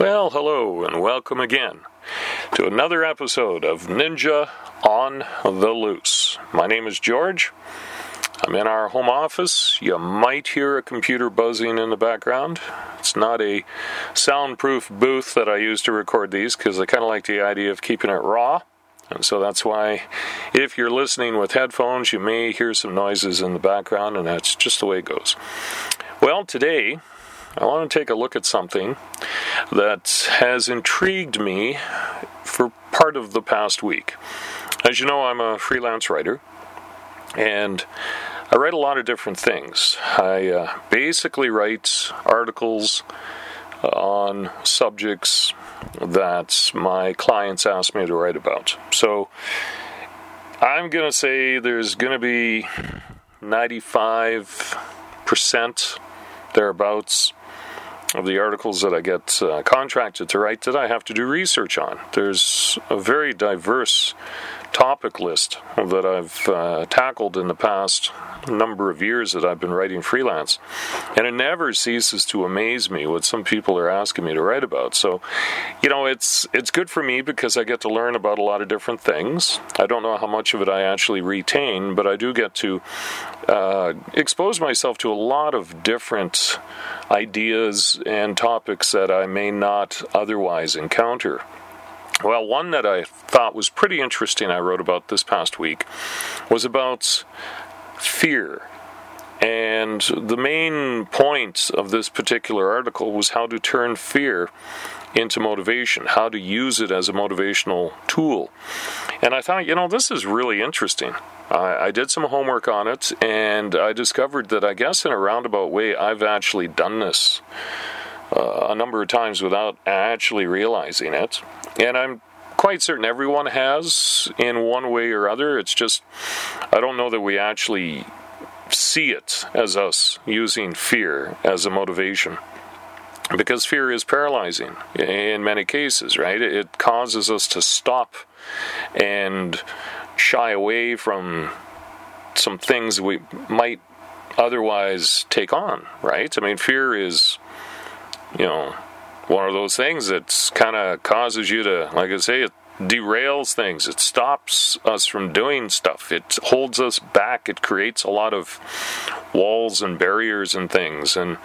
Well, hello, and welcome again to another episode of Ninja on the Loose. My name is George. I'm in our home office. You might hear a computer buzzing in the background. It's not a soundproof booth that I use to record these because I kind of like the idea of keeping it raw. And so that's why, if you're listening with headphones, you may hear some noises in the background, and that's just the way it goes. Well, today I want to take a look at something that has intrigued me for part of the past week. As you know, I'm a freelance writer, and I write a lot of different things. I uh, basically write articles on subjects that my clients ask me to write about. So I'm going to say there's going to be 95% thereabouts of the articles that I get uh, contracted to write that I have to do research on. There's a very diverse topic list that I've uh, tackled in the past number of years that I've been writing freelance. And it never ceases to amaze me what some people are asking me to write about. So, you know, it's it's good for me because I get to learn about a lot of different things. I don't know how much of it I actually retain, but I do get to uh, expose myself to a lot of different ideas and topics that I may not otherwise encounter. Well, one that I thought was pretty interesting, I wrote about this past week, was about fear. And the main point of this particular article was how to turn fear into motivation, how to use it as a motivational tool. And I thought, you know, this is really interesting. I, I did some homework on it, and I discovered that I guess in a roundabout way, I've actually done this uh, a number of times without actually realizing it. And I'm quite certain everyone has in one way or other. It's just, I don't know that we actually see it as us using fear as a motivation. Because fear is paralyzing in many cases, right? It causes us to stop and shy away from some things we might otherwise take on, right? I mean, fear is, you know, one of those things that kind of causes you to, like I say, it derails things. It stops us from doing stuff. It holds us back. It creates a lot of walls and barriers and things. And,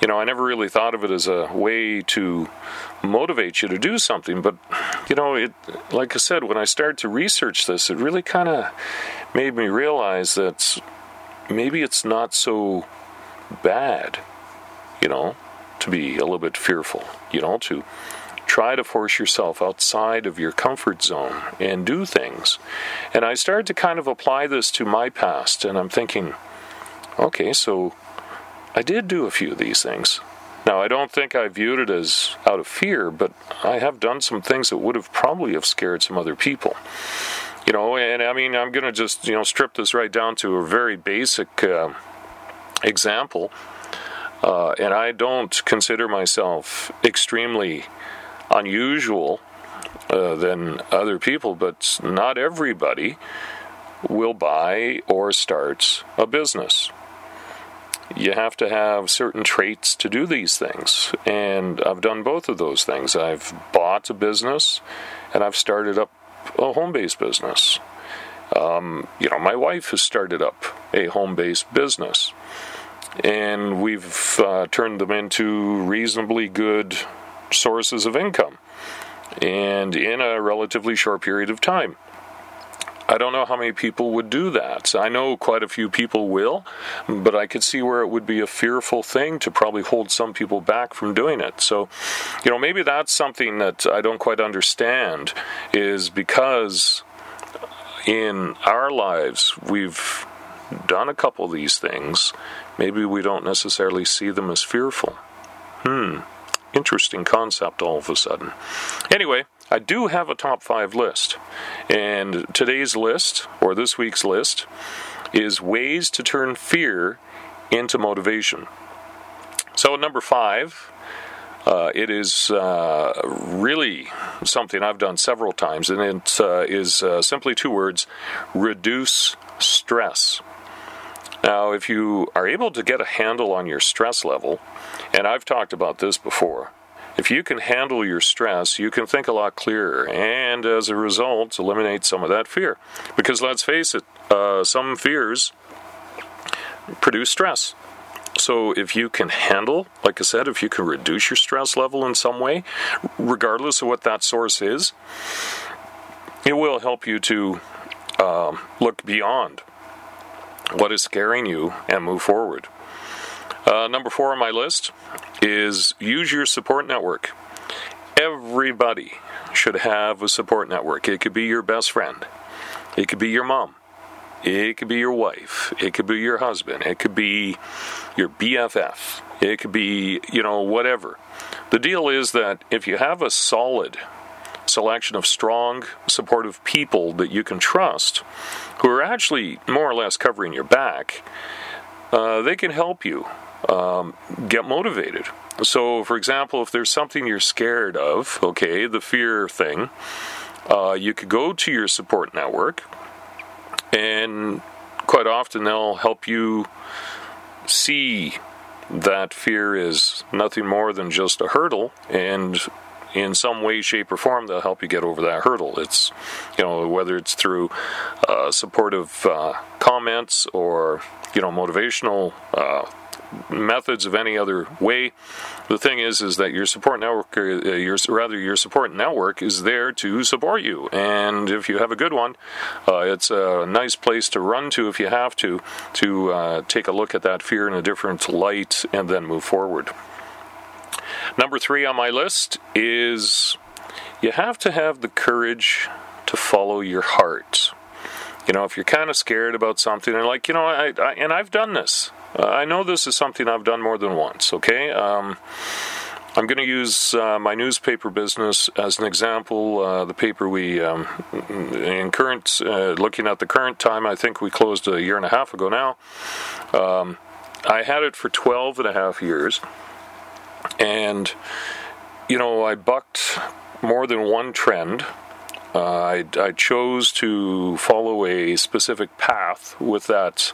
you know, I never really thought of it as a way to motivate you to do something. But, you know, it, like I said, when I started to research this, it really kind of made me realize that maybe it's not so bad, you know to be a little bit fearful, you know, to try to force yourself outside of your comfort zone and do things. And I started to kind of apply this to my past, and I'm thinking, okay, so I did do a few of these things. Now, I don't think I viewed it as out of fear, but I have done some things that would have probably have scared some other people. You know, and I mean, I'm going to just, you know, strip this right down to a very basic uh, example. Uh, and I don't consider myself extremely unusual uh, than other people, but not everybody will buy or start a business. You have to have certain traits to do these things, and I've done both of those things. I've bought a business, and I've started up a home-based business. Um, you know, my wife has started up a home-based business and we've uh, turned them into reasonably good sources of income and in a relatively short period of time. I don't know how many people would do that. I know quite a few people will, but I could see where it would be a fearful thing to probably hold some people back from doing it. So, you know, maybe that's something that I don't quite understand is because in our lives we've done a couple of these things, maybe we don't necessarily see them as fearful. Hmm, interesting concept all of a sudden. Anyway, I do have a top five list, and today's list, or this week's list, is ways to turn fear into motivation. So, number five, uh, it is uh, really something I've done several times, and it uh, is uh, simply two words reduce stress. Now, if you are able to get a handle on your stress level, and I've talked about this before, If you can handle your stress, you can think a lot clearer, and as a result, eliminate some of that fear. Because let's face it, uh, some fears produce stress. So, if you can handle, like I said, if you can reduce your stress level in some way, regardless of what that source is, it will help you to um, look beyond what is scaring you and move forward. Uh, number four on my list is use your support network. Everybody should have a support network. It could be your best friend, it could be your mom, it could be your wife, it could be your husband, it could be your BFF, it could be, you know, whatever. The deal is that if you have a solid selection of strong, supportive people that you can trust, who are actually more or less covering your back, uh, they can help you um, get motivated. So, for example, if there's something you're scared of, okay, the fear thing, uh, you could go to your support network, and quite often they'll help you see that fear is nothing more than just a hurdle and in some way, shape, or form, they'll help you get over that hurdle. It's, you know, whether it's through uh, supportive uh, comments or, you know, motivational uh, methods of any other way. The thing is, is that your support network, uh, your rather your support network, is there to support you. And if you have a good one, uh, it's a nice place to run to if you have to to uh, take a look at that fear in a different light and then move forward. Number three on my list is you have to have the courage to follow your heart. You know, if you're kind of scared about something, and like, you know, I, I and I've done this. Uh, I know this is something I've done more than once, okay? Um, I'm going to use uh, my newspaper business as an example. Uh, the paper we, um, in current, uh, looking at the current time, I think we closed a year and a half ago now. Um, I had it for 12 and a half years. And, you know, I bucked more than one trend. Uh, I, I chose to follow a specific path with that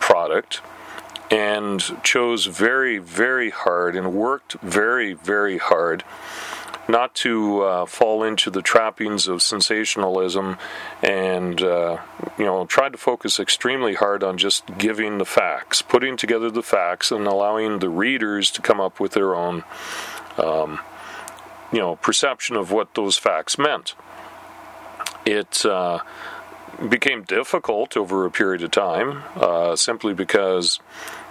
product and chose very, very hard and worked very, very hard not to uh, fall into the trappings of sensationalism and uh, you know tried to focus extremely hard on just giving the facts putting together the facts and allowing the readers to come up with their own um, you know perception of what those facts meant. It uh, became difficult over a period of time uh, simply because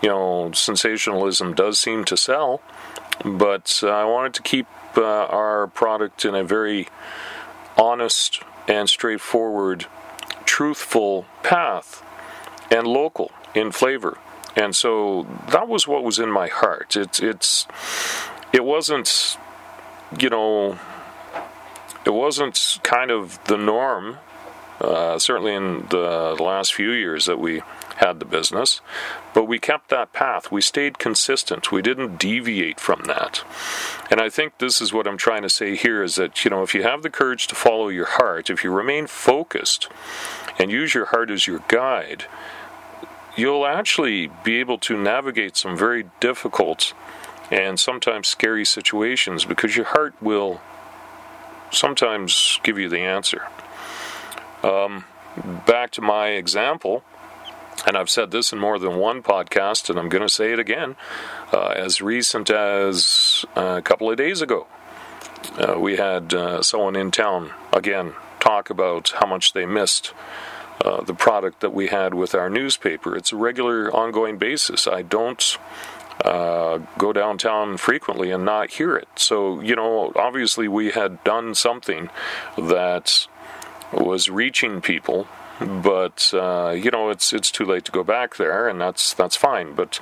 you know sensationalism does seem to sell but uh, I wanted to keep uh, our product in a very honest and straightforward, truthful path and local in flavor. And so that was what was in my heart. It's it's it wasn't you know it wasn't kind of the norm uh, certainly in the last few years that we had the business, but we kept that path. We stayed consistent. We didn't deviate from that. And I think this is what I'm trying to say here is that, you know, if you have the courage to follow your heart, if you remain focused and use your heart as your guide, you'll actually be able to navigate some very difficult and sometimes scary situations because your heart will sometimes give you the answer. Um, back to my example, and I've said this in more than one podcast, and I'm going to say it again. Uh, as recent as uh, a couple of days ago, uh, we had uh, someone in town again talk about how much they missed uh, the product that we had with our newspaper. It's a regular, ongoing basis. I don't uh, go downtown frequently and not hear it. So, you know, obviously we had done something that was reaching people but uh, you know it's it's too late to go back there, and that's that's fine. But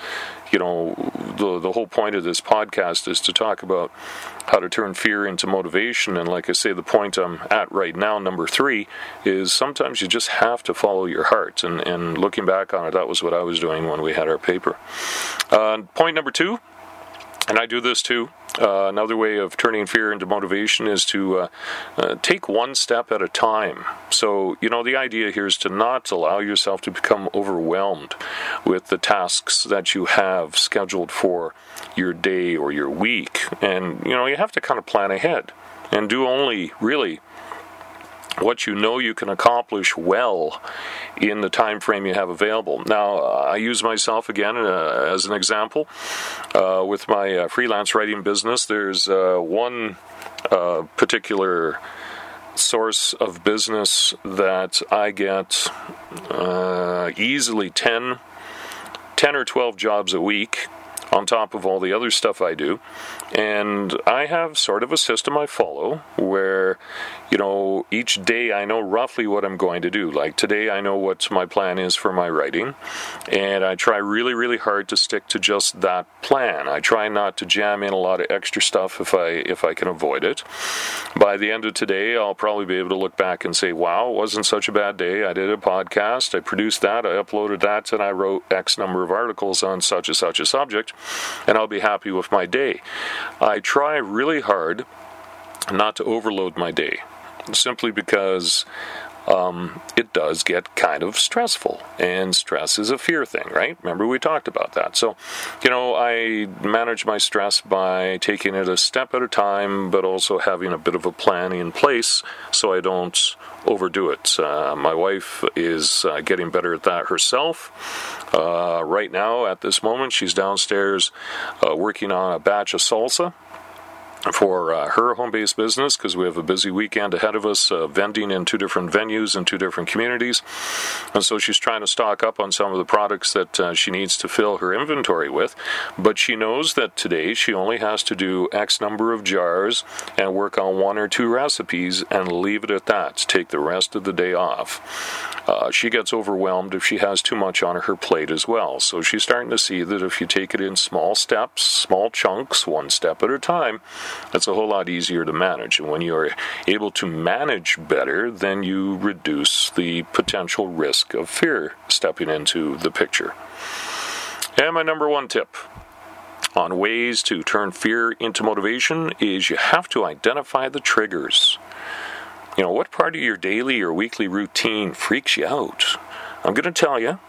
you know the the whole point of this podcast is to talk about how to turn fear into motivation. And like I say, the point I'm at right now, number three, is sometimes you just have to follow your heart. And and looking back on it, that was what I was doing when we had our paper. Uh, point number two and I do this too. Uh, another way of turning fear into motivation is to uh, uh, take one step at a time. So, you know, the idea here is to not allow yourself to become overwhelmed with the tasks that you have scheduled for your day or your week. And, you know, you have to kind of plan ahead and do only really what you know you can accomplish well in the time frame you have available. Now, uh, I use myself again uh, as an example uh, with my uh, freelance writing business. There's uh, one uh, particular source of business that I get easily 10, 10 or 12 jobs a week on top of all the other stuff I do. And I have sort of a system I follow where, you know, each day I know roughly what I'm going to do. Like today, I know what my plan is for my writing, and I try really, really hard to stick to just that plan. I try not to jam in a lot of extra stuff if I if I can avoid it. By the end of today, I'll probably be able to look back and say, "Wow, it wasn't such a bad day. I did a podcast, I produced that, I uploaded that, and I wrote X number of articles on such and such a subject." And I'll be happy with my day. I try really hard not to overload my day simply because um, it does get kind of stressful. And stress is a fear thing, right? Remember, we talked about that. So, you know, I manage my stress by taking it a step at a time, but also having a bit of a plan in place so I don't overdo it. Uh, my wife is uh, getting better at that herself. Uh, right now, at this moment, she's downstairs uh, working on a batch of salsa for uh, her home based business because we have a busy weekend ahead of us, uh, vending in two different venues in two different communities. And so she's trying to stock up on some of the products that uh, she needs to fill her inventory with. But she knows that today she only has to do X number of jars and work on one or two recipes and leave it at that. Take the rest of the day off. Uh, she gets overwhelmed if she has too much on her plate as well. So she's starting to see that if you take it in small steps, small chunks, one step at a time, it's a whole lot easier to manage. And when you're able to manage better, then you reduce the potential risk of fear stepping into the picture. And my number one tip on ways to turn fear into motivation is you have to identify the triggers. You know, what part of your daily or weekly routine freaks you out? I'm going to tell you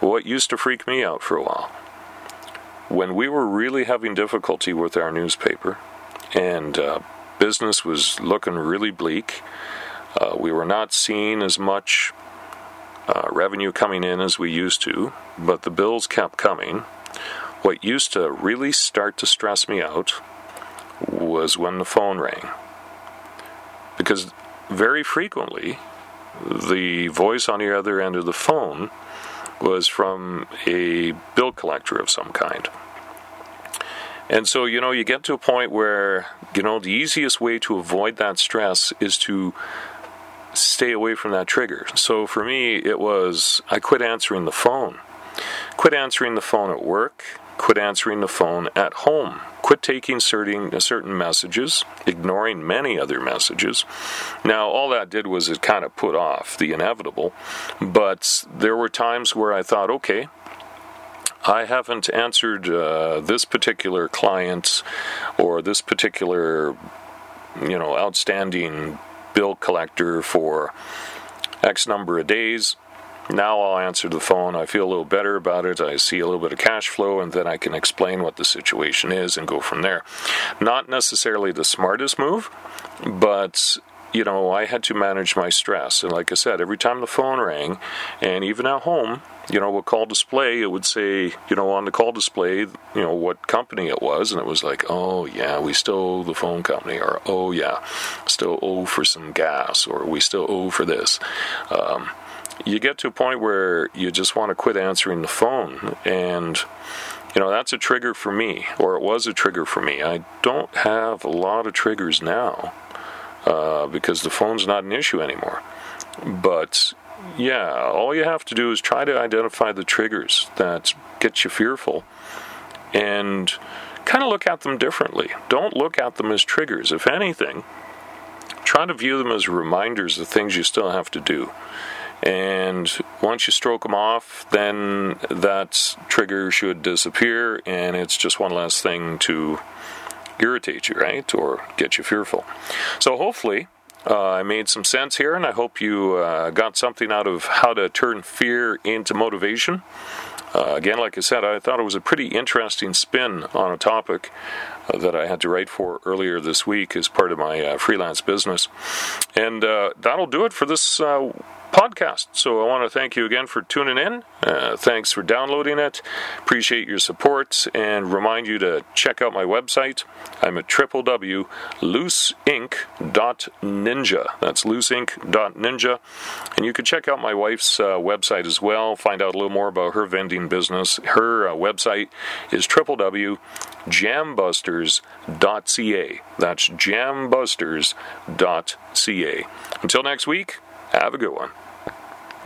what used to freak me out for a while. When we were really having difficulty with our newspaper, and uh, business was looking really bleak. Uh, we were not seeing as much uh, revenue coming in as we used to, but the bills kept coming. What used to really start to stress me out was when the phone rang. Because very frequently, the voice on the other end of the phone was from a bill collector of some kind. And so, you know, you get to a point where, you know, the easiest way to avoid that stress is to stay away from that trigger. So for me, it was I quit answering the phone. Quit answering the phone at work, quit answering the phone at home. Quit taking certain certain messages, ignoring many other messages. Now, all that did was it kind of put off the inevitable, but there were times where I thought, okay, I haven't answered uh, this particular client or this particular, you know, outstanding bill collector for X number of days. Now I'll answer the phone. I feel a little better about it. I see a little bit of cash flow, and then I can explain what the situation is and go from there. Not necessarily the smartest move, but you know, I had to manage my stress. And like I said, every time the phone rang, and even at home, you know, a call display, it would say, you know, on the call display, you know, what company it was, and it was like, oh yeah, we still owe the phone company, or oh yeah, still owe for some gas, or we still owe for this. Um, you get to a point where you just want to quit answering the phone, and you know that's a trigger for me, or it was a trigger for me. I don't have a lot of triggers now uh, because the phone's not an issue anymore. But yeah, all you have to do is try to identify the triggers that get you fearful and kind of look at them differently. Don't look at them as triggers. If anything, try to view them as reminders of things you still have to do. And once you stroke them off, then that trigger should disappear, and it's just one last thing to irritate you, right? Or get you fearful. So hopefully, uh, I made some sense here, and I hope you uh, got something out of how to turn fear into motivation. Uh, again, like I said, I thought it was a pretty interesting spin on a topic uh, that I had to write for earlier this week as part of my uh, freelance business. And uh, that'll do it for this uh, podcast. So I want to thank you again for tuning in. Uh, thanks for downloading it. Appreciate your support and remind you to check out my website. I'm at www.looseinc.ninja. That's looseinc.ninja. And you can check out my wife's uh, website as well, find out a little more about her vending business. Her uh, website is www.jambusters.ca. That's jambusters.ca. Until next week, have a good one.